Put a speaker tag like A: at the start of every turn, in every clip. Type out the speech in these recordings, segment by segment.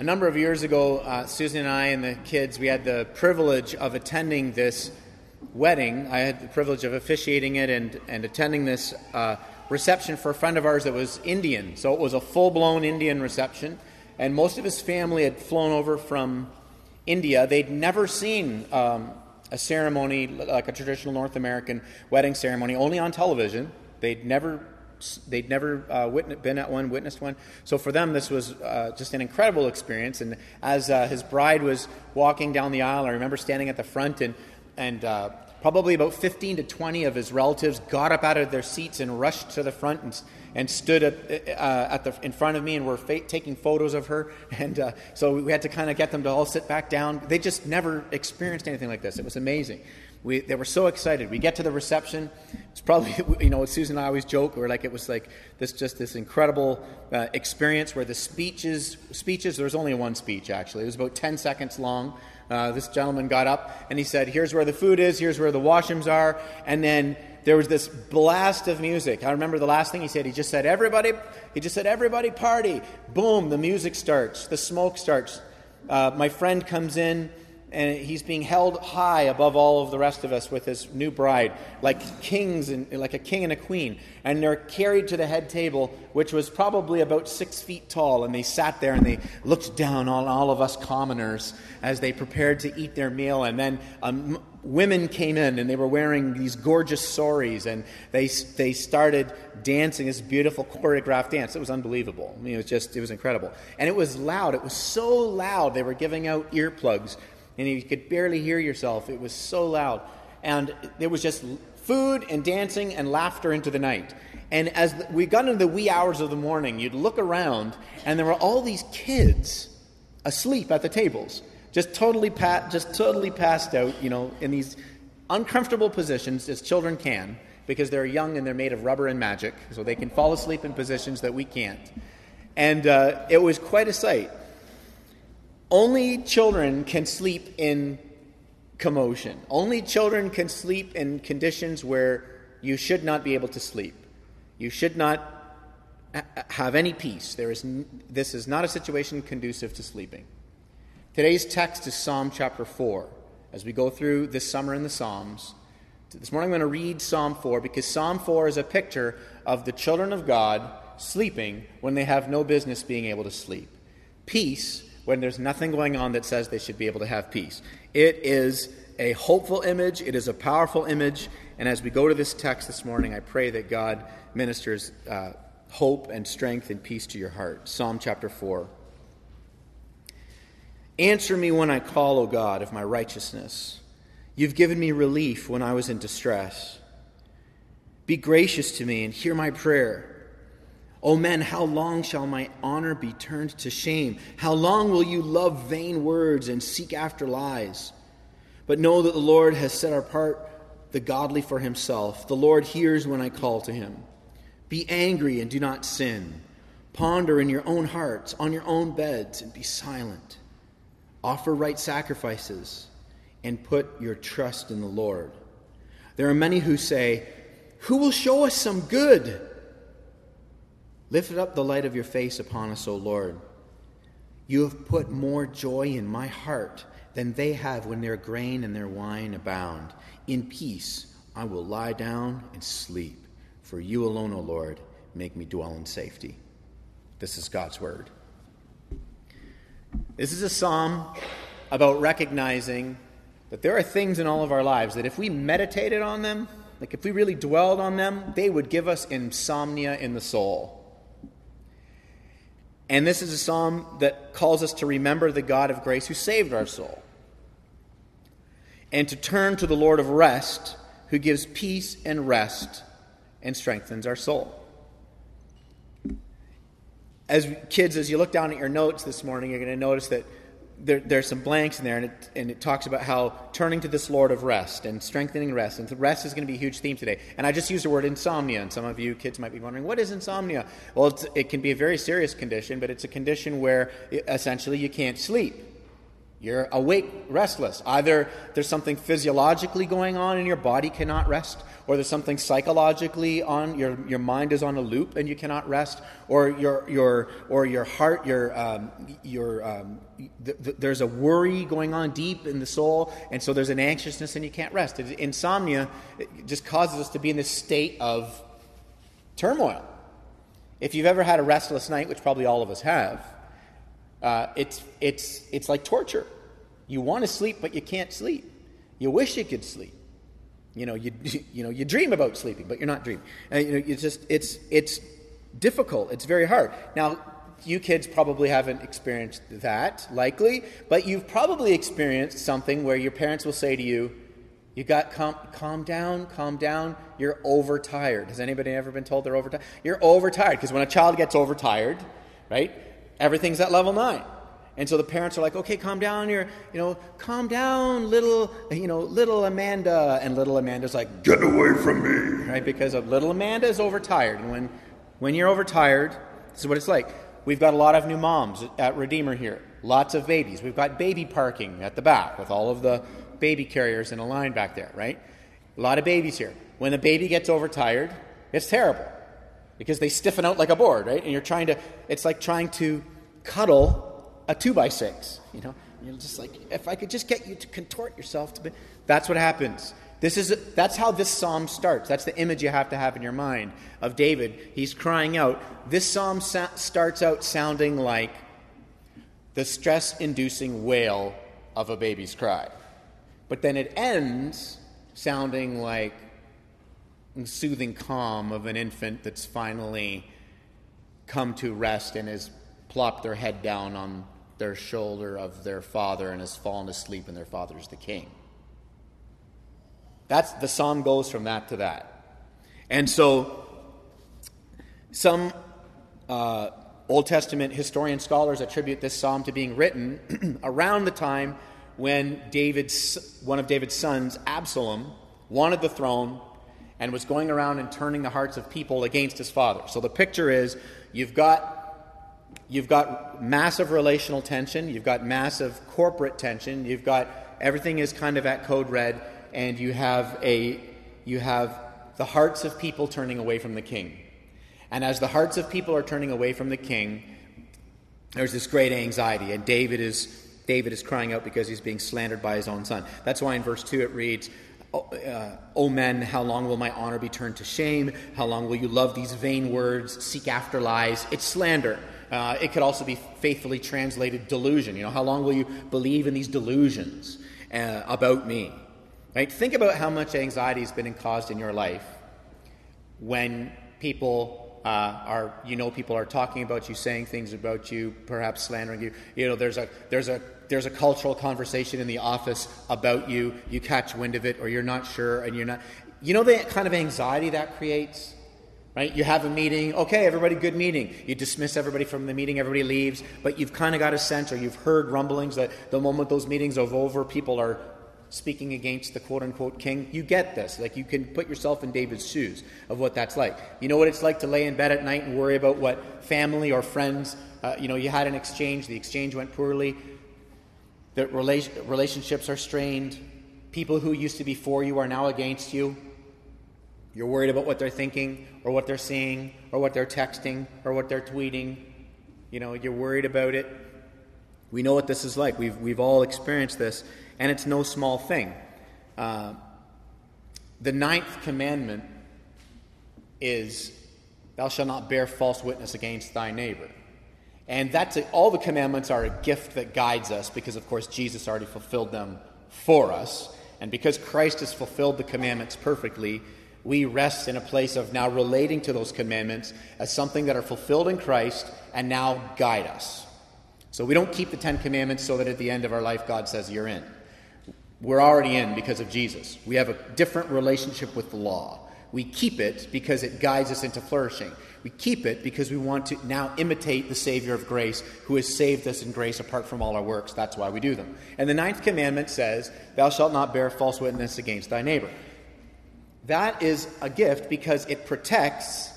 A: A number of years ago, uh, Susan and I and the kids, we had the privilege of attending this wedding. I had the privilege of officiating it and, and attending this uh, reception for a friend of ours that was Indian. So it was a full blown Indian reception, and most of his family had flown over from India. They'd never seen um, a ceremony like a traditional North American wedding ceremony, only on television. They'd never they'd never uh, been at one, witnessed one. So for them, this was uh, just an incredible experience. And as uh, his bride was walking down the aisle, I remember standing at the front, and and uh, probably about 15 to 20 of his relatives got up out of their seats and rushed to the front and, and stood at, uh, at the, in front of me and were fa- taking photos of her. And uh, so we had to kind of get them to all sit back down. They just never experienced anything like this. It was amazing. We, they were so excited. We get to the reception. It's probably, you know, Susan and I always joke, we're like, it was like this, just this incredible uh, experience where the speeches, speeches, there was only one speech actually. It was about 10 seconds long. Uh, this gentleman got up and he said, here's where the food is, here's where the washrooms are. And then there was this blast of music. I remember the last thing he said. He just said, everybody, he just said, everybody party. Boom, the music starts, the smoke starts. Uh, my friend comes in and he's being held high above all of the rest of us with his new bride, like kings and like a king and a queen. And they're carried to the head table, which was probably about six feet tall. And they sat there and they looked down on all of us commoners as they prepared to eat their meal. And then um, women came in and they were wearing these gorgeous saris and they, they started dancing this beautiful choreographed dance. It was unbelievable. I mean, it was just, it was incredible. And it was loud. It was so loud. They were giving out earplugs and you could barely hear yourself. It was so loud. And there was just food and dancing and laughter into the night. And as we got into the wee hours of the morning, you'd look around, and there were all these kids asleep at the tables, just totally, pa- just totally passed out, you know, in these uncomfortable positions as children can, because they're young and they're made of rubber and magic, so they can fall asleep in positions that we can't. And uh, it was quite a sight. Only children can sleep in commotion. Only children can sleep in conditions where you should not be able to sleep. You should not have any peace. There is, this is not a situation conducive to sleeping. Today's text is Psalm chapter 4. As we go through this summer in the Psalms, this morning I'm going to read Psalm 4 because Psalm 4 is a picture of the children of God sleeping when they have no business being able to sleep. Peace when there's nothing going on that says they should be able to have peace. It is a hopeful image, it is a powerful image, and as we go to this text this morning, I pray that God ministers uh, hope and strength and peace to your heart. Psalm chapter 4. Answer me when I call, O God, of my righteousness. You've given me relief when I was in distress. Be gracious to me and hear my prayer. Oh o men, how long shall my honor be turned to shame? How long will you love vain words and seek after lies? But know that the Lord has set apart the godly for himself. The Lord hears when I call to him. Be angry and do not sin. Ponder in your own hearts, on your own beds, and be silent. Offer right sacrifices and put your trust in the Lord. There are many who say, Who will show us some good? Lift up the light of your face upon us, O Lord. You have put more joy in my heart than they have when their grain and their wine abound. In peace I will lie down and sleep, for you alone, O Lord, make me dwell in safety. This is God's word. This is a psalm about recognizing that there are things in all of our lives that if we meditated on them, like if we really dwelled on them, they would give us insomnia in the soul. And this is a psalm that calls us to remember the God of grace who saved our soul and to turn to the Lord of rest who gives peace and rest and strengthens our soul. As kids, as you look down at your notes this morning, you're going to notice that there, there's some blanks in there, and it, and it talks about how turning to this Lord of rest and strengthening rest. And rest is going to be a huge theme today. And I just used the word insomnia, and some of you kids might be wondering, what is insomnia? Well, it can be a very serious condition, but it's a condition where essentially you can't sleep. You're awake, restless. Either there's something physiologically going on and your body cannot rest, or there's something psychologically on your, your mind is on a loop and you cannot rest, or your, your, or your heart, your, um, your, um, th- th- there's a worry going on deep in the soul, and so there's an anxiousness and you can't rest. Insomnia just causes us to be in this state of turmoil. If you've ever had a restless night, which probably all of us have, uh, it's, it's, it's like torture. You want to sleep, but you can't sleep. You wish you could sleep. You know, you, you, know, you dream about sleeping, but you're not dreaming. And, you know, it's just, it's, it's difficult. It's very hard. Now, you kids probably haven't experienced that, likely, but you've probably experienced something where your parents will say to you, you got calm, calm down, calm down. You're overtired. Has anybody ever been told they're overtired? You're overtired because when a child gets overtired, right, everything's at level nine. And so the parents are like, okay, calm down. You're, you know, calm down, little, you know, little Amanda. And little Amanda's like, get away from me. Right? Because of little Amanda is overtired. And when, when you're overtired, this is what it's like. We've got a lot of new moms at Redeemer here. Lots of babies. We've got baby parking at the back with all of the baby carriers in a line back there, right? A lot of babies here. When the baby gets overtired, it's terrible because they stiffen out like a board, right? And you're trying to, it's like trying to cuddle a two by six, you know? You're just like, if I could just get you to contort yourself to be, that's what happens. This is, that's how this psalm starts. That's the image you have to have in your mind of David. He's crying out. This psalm sa- starts out sounding like the stress inducing wail of a baby's cry. But then it ends sounding like soothing calm of an infant that's finally come to rest and has plopped their head down on their shoulder of their father and has fallen asleep and their father is the king. That's the psalm goes from that to that. And so some uh, Old Testament historian scholars attribute this psalm to being written around the time when David's, one of David's sons, Absalom, wanted the throne and was going around and turning the hearts of people against his father. So the picture is you've got you've got massive relational tension, you've got massive corporate tension, you've got everything is kind of at code red and you have a you have the hearts of people turning away from the king. And as the hearts of people are turning away from the king, there's this great anxiety and David is David is crying out because he's being slandered by his own son. That's why in verse 2 it reads, uh, o men, how long will my honor be turned to shame? How long will you love these vain words, seek after lies? It's slander. Uh, it could also be faithfully translated delusion. You know, how long will you believe in these delusions uh, about me? Right? Think about how much anxiety has been caused in your life when people uh, are, you know, people are talking about you, saying things about you, perhaps slandering you. You know, there's a there's a there's a cultural conversation in the office about you, you catch wind of it, or you're not sure, and you're not. You know the kind of anxiety that creates? Right? You have a meeting, okay, everybody, good meeting. You dismiss everybody from the meeting, everybody leaves, but you've kind of got a sense or you've heard rumblings that the moment those meetings are over, people are speaking against the quote unquote king. You get this. Like you can put yourself in David's shoes of what that's like. You know what it's like to lay in bed at night and worry about what family or friends, uh, you know, you had an exchange, the exchange went poorly, that relationships are strained. People who used to be for you are now against you. You're worried about what they're thinking, or what they're seeing, or what they're texting, or what they're tweeting. You know, you're worried about it. We know what this is like. We've, we've all experienced this, and it's no small thing. Uh, the ninth commandment is, Thou shalt not bear false witness against thy neighbor. And that's a, all the commandments are a gift that guides us because, of course, Jesus already fulfilled them for us. And because Christ has fulfilled the commandments perfectly, we rest in a place of now relating to those commandments as something that are fulfilled in Christ and now guide us. So we don't keep the Ten Commandments so that at the end of our life God says, You're in. We're already in because of Jesus. We have a different relationship with the law. We keep it because it guides us into flourishing. We keep it because we want to now imitate the Savior of grace who has saved us in grace apart from all our works. That's why we do them. And the ninth commandment says, Thou shalt not bear false witness against thy neighbor. That is a gift because it protects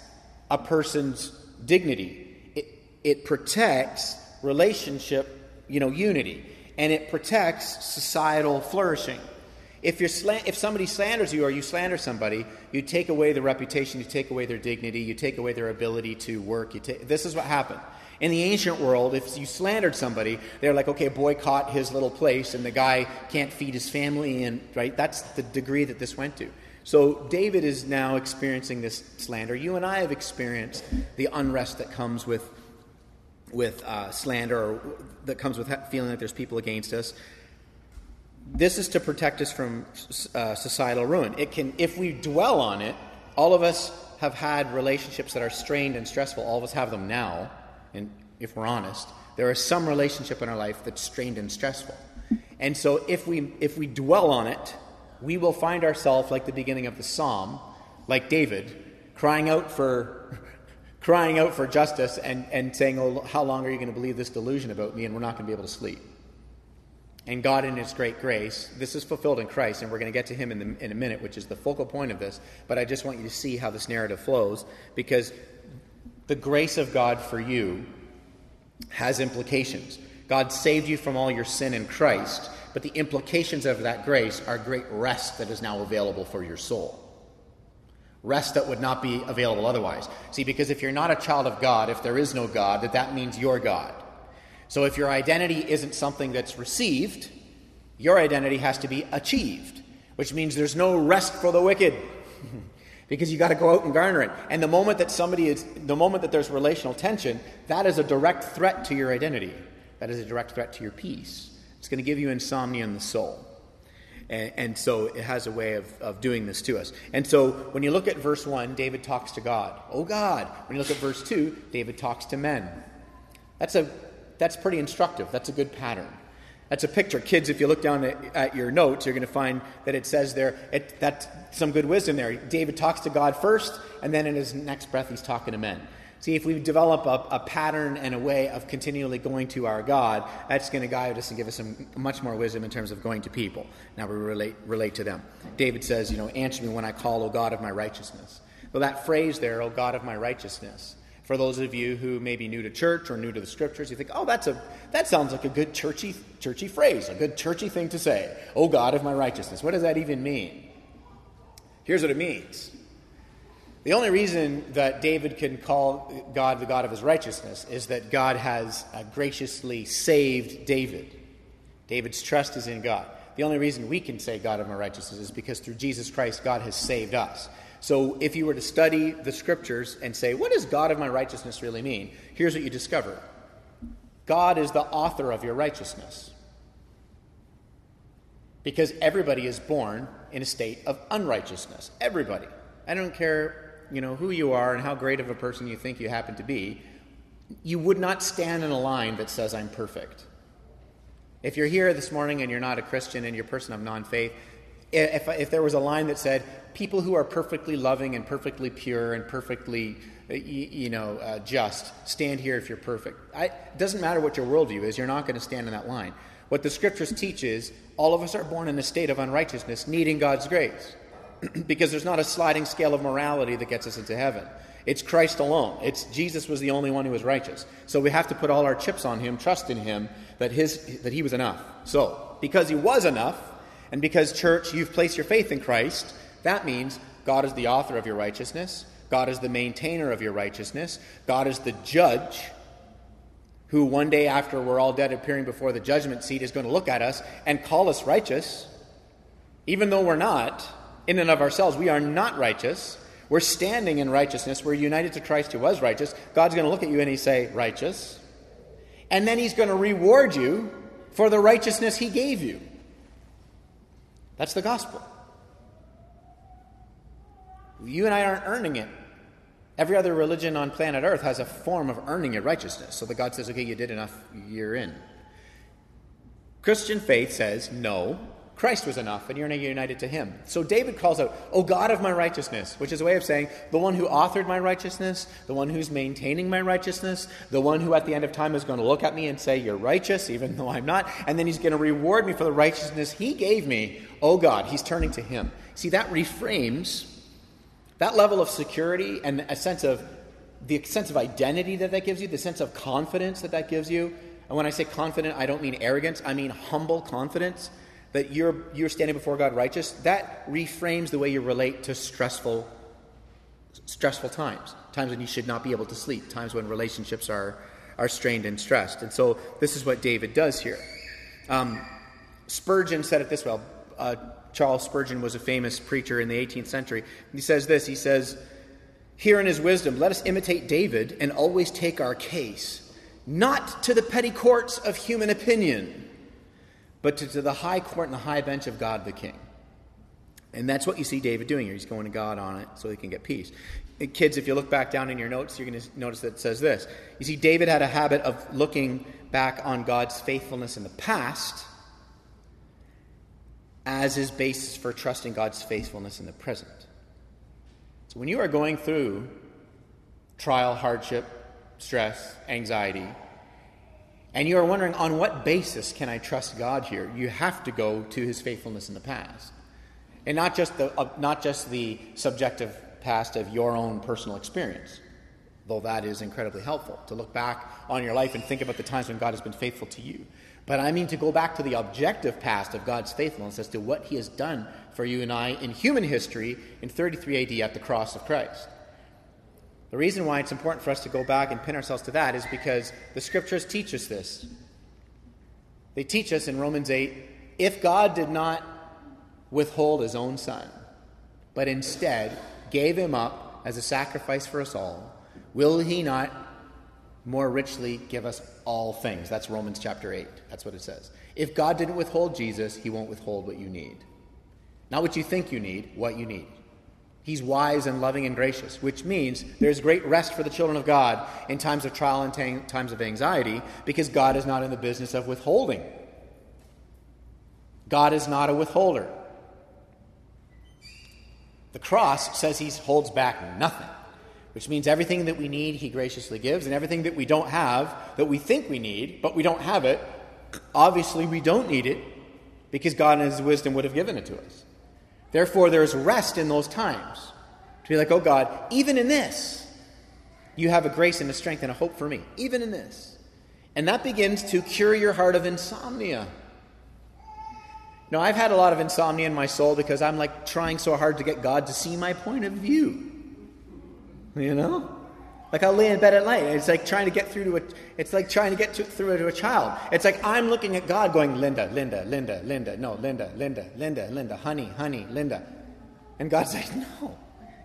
A: a person's dignity, it, it protects relationship, you know, unity. and it protects societal flourishing. If, you're slan- if somebody slanders you or you slander somebody, you take away the reputation, you take away their dignity, you take away their ability to work. You ta- this is what happened. In the ancient world, if you slandered somebody, they're like, okay, boycott his little place, and the guy can't feed his family, and right? That's the degree that this went to. So David is now experiencing this slander. You and I have experienced the unrest that comes with with uh, slander, or that comes with feeling like there's people against us. This is to protect us from uh, societal ruin. It can, if we dwell on it, all of us have had relationships that are strained and stressful. All of us have them now and if we're honest, there is some relationship in our life that's strained and stressful. And so if we if we dwell on it, we will find ourselves like the beginning of the psalm, like David, crying out for crying out for justice and, and saying, Oh, how long are you going to believe this delusion about me? And we're not going to be able to sleep. And God, in His great grace, this is fulfilled in Christ, and we're going to get to Him in, the, in a minute, which is the focal point of this. But I just want you to see how this narrative flows, because the grace of God for you has implications. God saved you from all your sin in Christ, but the implications of that grace are great rest that is now available for your soul. Rest that would not be available otherwise. See, because if you're not a child of God, if there is no God, that that means you're God. So if your identity isn't something that's received, your identity has to be achieved, which means there's no rest for the wicked. because you got to go out and garner it. And the moment that somebody is, the moment that there's relational tension, that is a direct threat to your identity. That is a direct threat to your peace. It's going to give you insomnia in the soul. And, and, so it has a way of, of doing this to us. And so when you look at verse 1, David talks to God. Oh God. When you look at verse 2, David talks to men. That's, a, that's pretty instructive. That's a good pattern. That's a picture. Kids, if you look down at, your notes, you're going to find that it says there, it, that's some good wisdom there. David talks to God first, and then in his next breath, he's talking to men. See, if we develop a, a pattern and a way of continually going to our God, that's going to guide us and give us some much more wisdom in terms of going to people. Now we relate, relate to them. David says, you know, answer me when I call, O God of my righteousness. Well, that phrase there, O God of my righteousness, for those of you who may be new to church or new to the scriptures, you think, oh, that's a, that sounds like a good churchy, churchy phrase, a good churchy thing to say. Oh, God of my righteousness. What does that even mean? Here's what it means. The only reason that David can call God the God of his righteousness is that God has uh, graciously saved David. David's trust is in God. The only reason we can say God of my righteousness is because through Jesus Christ, God has saved us. So if you were to study the scriptures and say, what does God of my righteousness really mean? Here's what you discover God is the author of your righteousness. Because everybody is born in a state of unrighteousness. Everybody. I don't care, you know, who you are and how great of a person you think you happen to be. You would not stand in a line that says, I'm perfect. If you're here this morning and you're not a Christian and you're a person of non faith, if, if there was a line that said, people who are perfectly loving and perfectly pure and perfectly, you, know, uh, just, stand here if you're perfect. I, it doesn't matter what your worldview is, you're not going to stand in that line. What the scriptures teach is all of us are born in a state of unrighteousness, needing God's grace. because there's not a sliding scale of morality that gets us into heaven. It's Christ alone. It's Jesus was the only one who was righteous. So we have to put all our chips on him, trust in him that his that he was enough. So, because he was enough, and because, church, you've placed your faith in Christ, that means God is the author of your righteousness, God is the maintainer of your righteousness, God is the judge who one day after we're all dead appearing before the judgment seat is going to look at us and call us righteous, even though we're not. In and of ourselves, we are not righteous. We're standing in righteousness. We're united to Christ who was righteous. God's going to look at you and He say, Righteous. And then He's going to reward you for the righteousness He gave you. That's the gospel. You and I aren't earning it. Every other religion on planet Earth has a form of earning your righteousness. So the God says, okay, you did enough, you're in. Christian faith says, no, Christ was enough, and you're united to him. So David calls out, O God of my righteousness, which is a way of saying, the one who authored my righteousness, the one who's maintaining my righteousness, the one who at the end of time is going to look at me and say, You're righteous, even though I'm not, and then he's going to reward me for the righteousness he gave me. O God, he's turning to him. See, that reframes that level of security and a sense of the sense of identity that that gives you, the sense of confidence that that gives you, And when I say confident, I don't mean arrogance, I mean humble confidence that you're, you're standing before God righteous. That reframes the way you relate to stressful, stressful times, times when you should not be able to sleep, times when relationships are, are strained and stressed. And so this is what David does here. Um, Spurgeon said it this way. Uh, Charles Spurgeon was a famous preacher in the 18th century. He says this He says, Here in his wisdom, let us imitate David and always take our case, not to the petty courts of human opinion, but to, to the high court and the high bench of God the King. And that's what you see David doing here. He's going to God on it so he can get peace. And kids, if you look back down in your notes, you're going to notice that it says this. You see, David had a habit of looking back on God's faithfulness in the past as his basis for trusting God's faithfulness in the present. So when you are going through trial, hardship, stress, anxiety, and you are wondering on what basis can I trust God here, you have to go to his faithfulness in the past. And not just the, uh, not just the subjective past of your own personal experience, though that is incredibly helpful to look back on your life and think about the times when God has been faithful to you. But I mean to go back to the objective past of God's faithfulness as to what He has done for you and I in human history in 33 AD at the cross of Christ. The reason why it's important for us to go back and pin ourselves to that is because the scriptures teach us this. They teach us in Romans 8 if God did not withhold His own Son, but instead gave Him up as a sacrifice for us all, will He not more richly give us all things. That's Romans chapter 8. That's what it says. If God didn't withhold Jesus, he won't withhold what you need. Not what you think you need, what you need. He's wise and loving and gracious, which means there's great rest for the children of God in times of trial and times of anxiety because God is not in the business of withholding. God is not a withholder. The cross says he holds back nothing which means everything that we need, He graciously gives, and everything that we don't have, that we think we need, but we don't have it, obviously we don't need it because God in His wisdom would have given it to us. Therefore, there's rest in those times to be like, oh God, even in this, you have a grace and a strength and a hope for me, even in this. And that begins to cure your heart of insomnia. Now, I've had a lot of insomnia in my soul because I'm like trying so hard to get God to see my point of view. You know? Like I'll lay in bed at night. It's like trying to get through to a. It's like trying to get to, through to a child. It's like I'm looking at God, going, Linda, Linda, Linda, Linda, no, Linda, Linda, Linda, Linda, honey, honey, Linda, and God's like, no,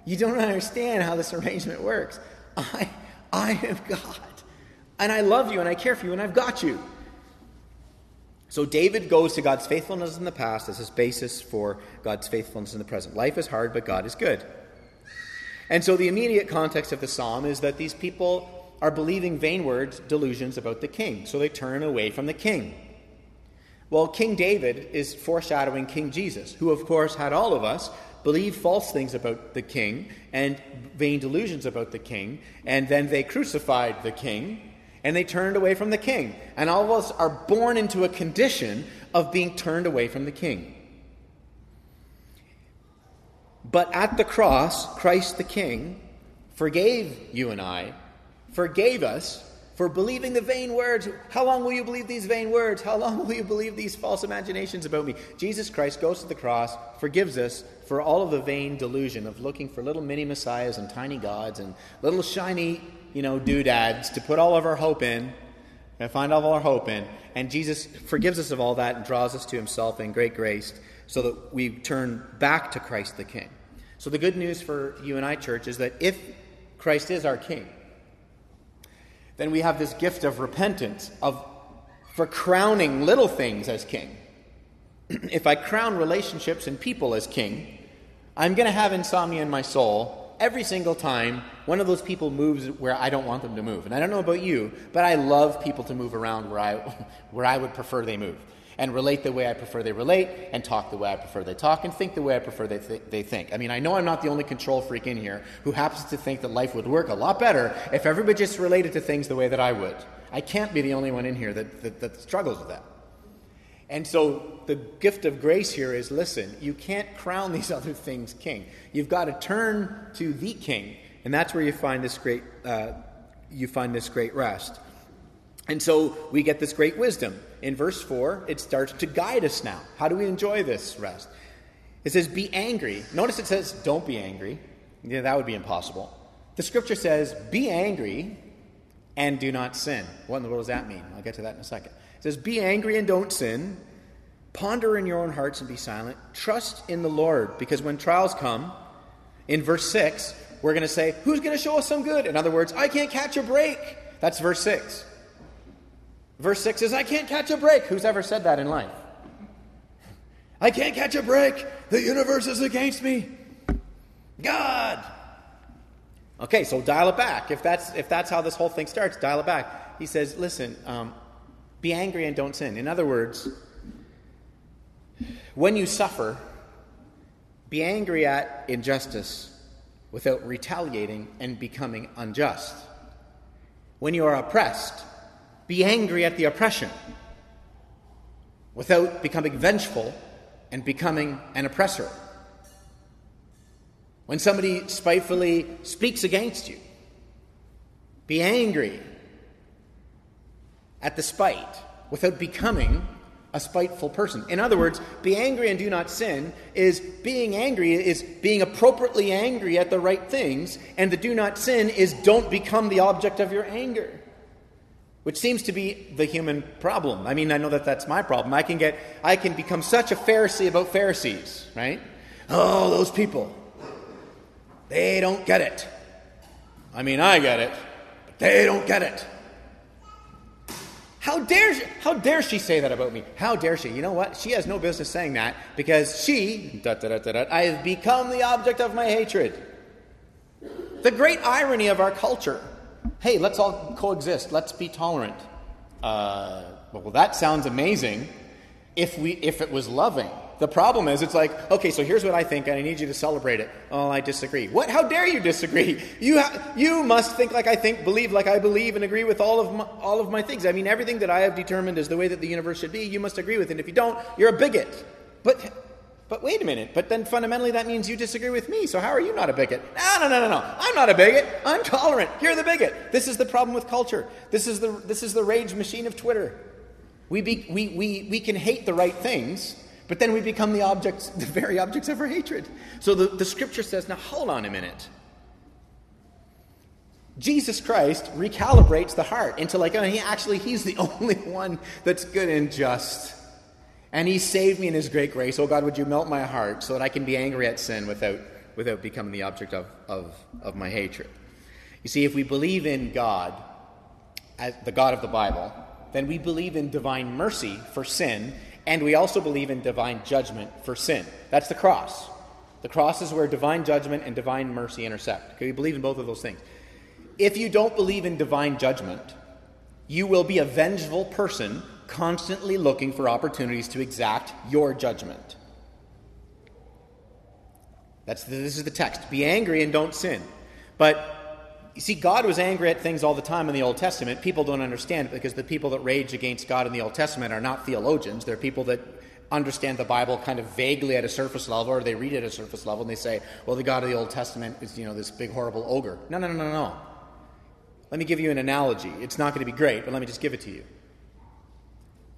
A: you don't understand how this arrangement works. I, I am God, and I love you, and I care for you, and I've got you. So David goes to God's faithfulness in the past as his basis for God's faithfulness in the present. Life is hard, but God is good. And so the immediate context of the psalm is that these people are believing vain words, delusions about the king. So they turn away from the king. Well, King David is foreshadowing King Jesus, who, of course, had all of us believe false things about the king and vain delusions about the king, and then they crucified the king and they turned away from the king. And all of us are born into a condition of being turned away from the king. But at the cross, Christ the King forgave you and I, forgave us for believing the vain words. How long will you believe these vain words? How long will you believe these false imaginations about me? Jesus Christ goes to the cross, forgives us for all of the vain delusion of looking for little mini messiahs and tiny gods and little shiny, you know, doodads to put all of our hope in and find all of our hope in. And Jesus forgives us of all that and draws us to himself in great grace so that we turn back to Christ the King. So, the good news for you and I, church, is that if Christ is our King, then we have this gift of repentance, of for crowning little things as King. if I crown relationships and people as King, I'm going to have insomnia in my soul every single time one of those people moves where I don't want them to move. And I don't know about you, but I love people to move around where I, where I would prefer they move and relate the way I prefer they relate, and talk the way I prefer they talk, and think the way I prefer they, th- they think. I mean, I know I'm not the only control freak in here who happens to think that life would work a lot better if everybody just related to things the way that I would. I can't be the only one in here that, that, that struggles with that. And so the gift of grace here is listen, you can't crown these other things king. You've got to turn to the king, and that's where you find this great, uh, you find this great rest. And so we get this great wisdom. In verse 4, it starts to guide us now. How do we enjoy this rest? It says, Be angry. Notice it says, Don't be angry. Yeah, that would be impossible. The scripture says, Be angry and do not sin. What in the world does that mean? I'll get to that in a second. It says, Be angry and don't sin. Ponder in your own hearts and be silent. Trust in the Lord, because when trials come, in verse 6, we're going to say, Who's going to show us some good? In other words, I can't catch a break. That's verse 6. Verse 6 is, I can't catch a break. Who's ever said that in life? I can't catch a break. The universe is against me. God. Okay, so dial it back. If that's, if that's how this whole thing starts, dial it back. He says, listen, um, be angry and don't sin. In other words, when you suffer, be angry at injustice without retaliating and becoming unjust. When you are oppressed, be angry at the oppression without becoming vengeful and becoming an oppressor. When somebody spitefully speaks against you, be angry at the spite without becoming a spiteful person. In other words, be angry and do not sin is being angry is being appropriately angry at the right things, and the do not sin is don't become the object of your anger. Which seems to be the human problem. I mean, I know that that's my problem. I can get I can become such a Pharisee about Pharisees, right? Oh, those people. They don't get it. I mean, I get it, but they don't get it. How dare, she, how dare she say that about me? How dare she? You know what? She has no business saying that because she, da, da, da, I have become the object of my hatred. The great irony of our culture hey, let's all coexist, let's be tolerant. Uh, well, that sounds amazing if, we, if it was loving. The problem is, it's like, okay, so here's what I think, and I need you to celebrate it. Oh, I disagree. What? How dare you disagree? You, ha- you must think like I think, believe like I believe, and agree with all of, my, all of my things. I mean, everything that I have determined is the way that the universe should be, you must agree with. And if you don't, you're a bigot. But, but wait a minute. But then fundamentally, that means you disagree with me. So how are you not a bigot? No, no, no, no, no. I'm not a bigot. I'm tolerant. You're the bigot. This is the problem with culture. This is the, this is the rage machine of Twitter. We, be, we, we, we can hate the right things but then we become the objects, the very objects of our hatred. So the, the scripture says, now hold on a minute. Jesus Christ recalibrates the heart into like, oh, he actually, he's the only one that's good and just. And he saved me in his great grace. Oh God, would you melt my heart so that I can be angry at sin without, without becoming the object of, of, of my hatred? You see, if we believe in God, as the God of the Bible, then we believe in divine mercy for sin and we also believe in divine judgment for sin. That's the cross. The cross is where divine judgment and divine mercy intersect. Okay, we believe in both of those things. If you don't believe in divine judgment, you will be a vengeful person constantly looking for opportunities to exact your judgment. That's the, this is the text. Be angry and don't sin. But you see, God was angry at things all the time in the Old Testament. People don't understand it because the people that rage against God in the Old Testament are not theologians. They're people that understand the Bible kind of vaguely at a surface level, or they read it at a surface level and they say, well, the God of the Old Testament is, you know, this big, horrible ogre. No, no, no, no, no. Let me give you an analogy. It's not going to be great, but let me just give it to you.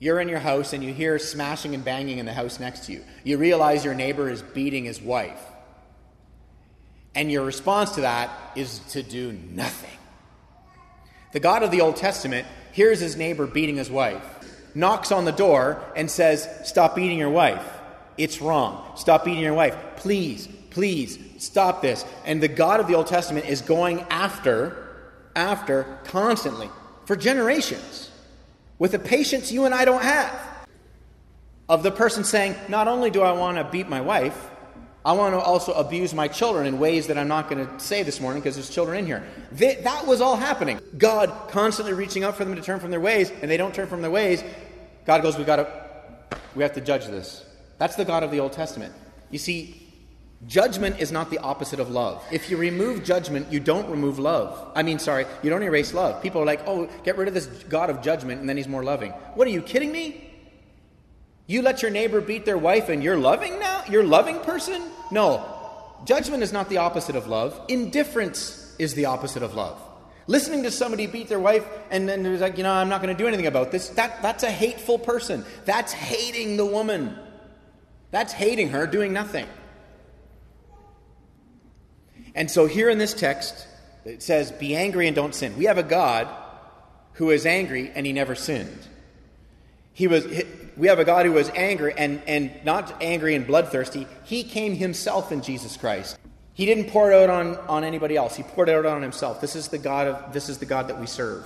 A: You're in your house and you hear smashing and banging in the house next to you. You realize your neighbor is beating his wife. And your response to that is to do nothing. The God of the Old Testament hears his neighbor beating his wife, knocks on the door, and says, Stop beating your wife. It's wrong. Stop beating your wife. Please, please, stop this. And the God of the Old Testament is going after, after, constantly, for generations, with a patience you and I don't have. Of the person saying, Not only do I want to beat my wife, I want to also abuse my children in ways that I'm not going to say this morning because there's children in here. That was all happening. God constantly reaching out for them to turn from their ways, and they don't turn from their ways. God goes, "We got to, we have to judge this." That's the God of the Old Testament. You see, judgment is not the opposite of love. If you remove judgment, you don't remove love. I mean, sorry, you don't erase love. People are like, "Oh, get rid of this God of judgment, and then He's more loving." What are you kidding me? You let your neighbor beat their wife and you're loving now? You're loving person? No. Judgment is not the opposite of love. Indifference is the opposite of love. Listening to somebody beat their wife and then there's like, you know, I'm not going to do anything about this, that, that's a hateful person. That's hating the woman. That's hating her, doing nothing. And so here in this text, it says, Be angry and don't sin. We have a God who is angry and he never sinned. He was, we have a God who was angry and, and not angry and bloodthirsty. He came himself in Jesus Christ. He didn't pour it out on, on anybody else. He poured it out on himself. This is the God of this is the God that we serve.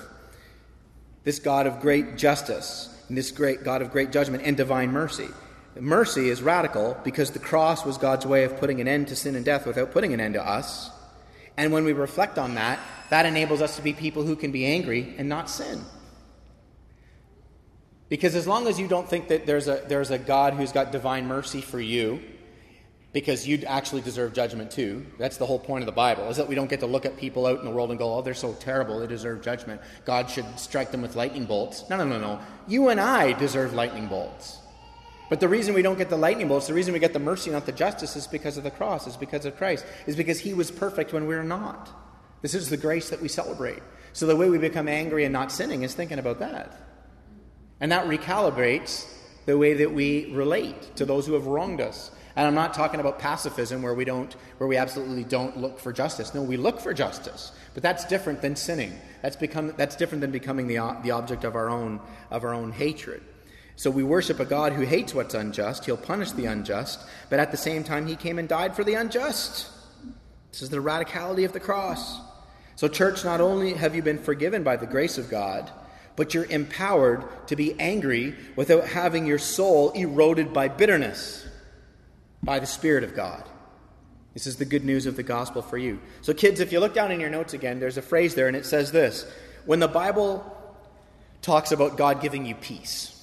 A: This God of great justice, and this great God of great judgment and divine mercy. Mercy is radical because the cross was God's way of putting an end to sin and death without putting an end to us. And when we reflect on that, that enables us to be people who can be angry and not sin. Because as long as you don't think that there's a, there's a God who's got divine mercy for you, because you actually deserve judgment too. That's the whole point of the Bible, is that we don't get to look at people out in the world and go, oh, they're so terrible, they deserve judgment. God should strike them with lightning bolts. No, no, no, no. You and I deserve lightning bolts. But the reason we don't get the lightning bolts, the reason we get the mercy, not the justice, is because of the cross, is because of Christ, is because He was perfect when we are not. This is the grace that we celebrate. So the way we become angry and not sinning is thinking about that. And that recalibrates the way that we relate to those who have wronged us. And I'm not talking about pacifism where we don't where we absolutely don't look for justice. No, we look for justice. But that's different than sinning. That's become that's different than becoming the, the object of our own of our own hatred. So we worship a God who hates what's unjust. He'll punish the unjust, but at the same time, he came and died for the unjust. This is the radicality of the cross. So, church, not only have you been forgiven by the grace of God, but you're empowered to be angry without having your soul eroded by bitterness by the Spirit of God. This is the good news of the gospel for you. So, kids, if you look down in your notes again, there's a phrase there, and it says this When the Bible talks about God giving you peace,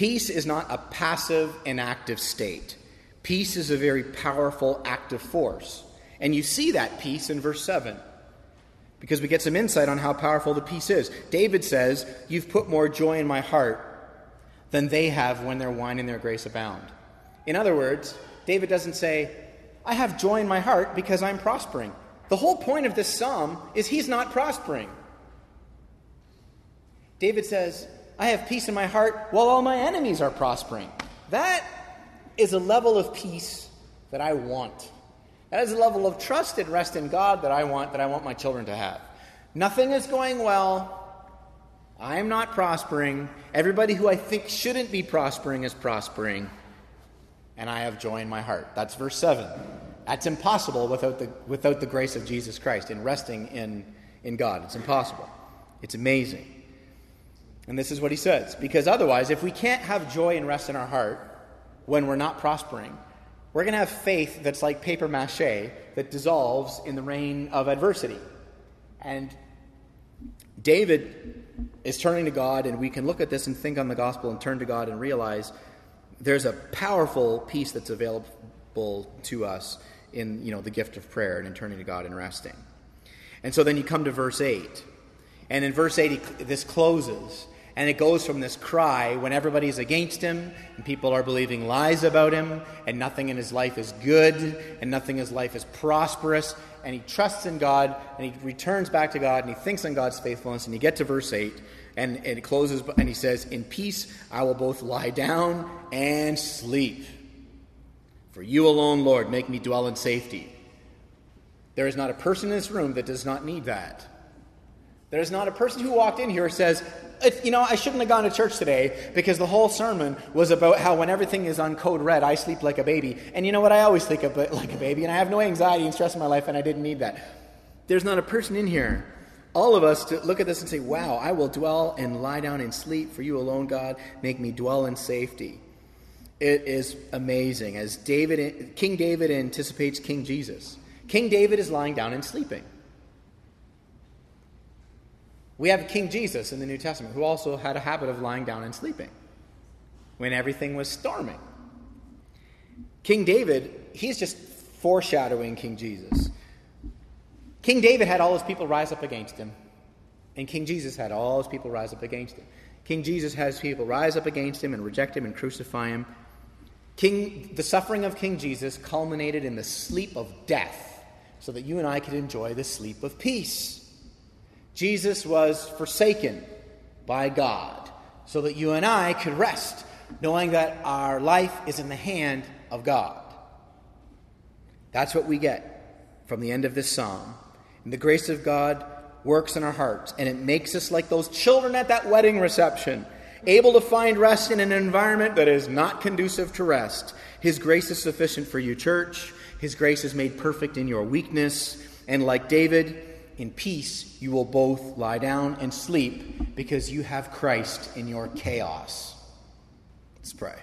A: Peace is not a passive, inactive state. Peace is a very powerful active force. And you see that peace in verse 7 because we get some insight on how powerful the peace is. David says, You've put more joy in my heart than they have when their wine and their grace abound. In other words, David doesn't say, I have joy in my heart because I'm prospering. The whole point of this psalm is he's not prospering. David says, I have peace in my heart while all my enemies are prospering. That is a level of peace that I want. That is a level of trust and rest in God that I want, that I want my children to have. Nothing is going well. I am not prospering. Everybody who I think shouldn't be prospering is prospering. And I have joy in my heart. That's verse 7. That's impossible without the, without the grace of Jesus Christ in resting in, in God. It's impossible. It's amazing. And this is what he says because otherwise, if we can't have joy and rest in our heart when we're not prospering, we're going to have faith that's like paper mache that dissolves in the rain of adversity. And David is turning to God, and we can look at this and think on the gospel and turn to God and realize there's a powerful peace that's available to us in you know the gift of prayer and in turning to God and resting. And so then you come to verse 8. And in verse 8, this closes. And it goes from this cry when everybody's against him and people are believing lies about him and nothing in his life is good and nothing in his life is prosperous. And he trusts in God and he returns back to God and he thinks on God's faithfulness. And you get to verse 8 and, and it closes and he says, In peace I will both lie down and sleep. For you alone, Lord, make me dwell in safety. There is not a person in this room that does not need that. There is not a person who walked in here who says, you know, I shouldn't have gone to church today because the whole sermon was about how when everything is on code red, I sleep like a baby. And you know what? I always sleep like a baby, and I have no anxiety and stress in my life, and I didn't need that. There's not a person in here. All of us to look at this and say, wow, I will dwell and lie down and sleep for you alone, God. Make me dwell in safety. It is amazing. As David, King David anticipates King Jesus. King David is lying down and sleeping. We have King Jesus in the New Testament who also had a habit of lying down and sleeping when everything was storming. King David, he's just foreshadowing King Jesus. King David had all his people rise up against him, and King Jesus had all his people rise up against him. King Jesus has people rise up against him and reject him and crucify him. King, the suffering of King Jesus culminated in the sleep of death so that you and I could enjoy the sleep of peace. Jesus was forsaken by God so that you and I could rest, knowing that our life is in the hand of God. That's what we get from the end of this psalm. And the grace of God works in our hearts, and it makes us like those children at that wedding reception, able to find rest in an environment that is not conducive to rest. His grace is sufficient for you, church. His grace is made perfect in your weakness. And like David, in peace you will both lie down and sleep because you have Christ in your chaos. Let's pray.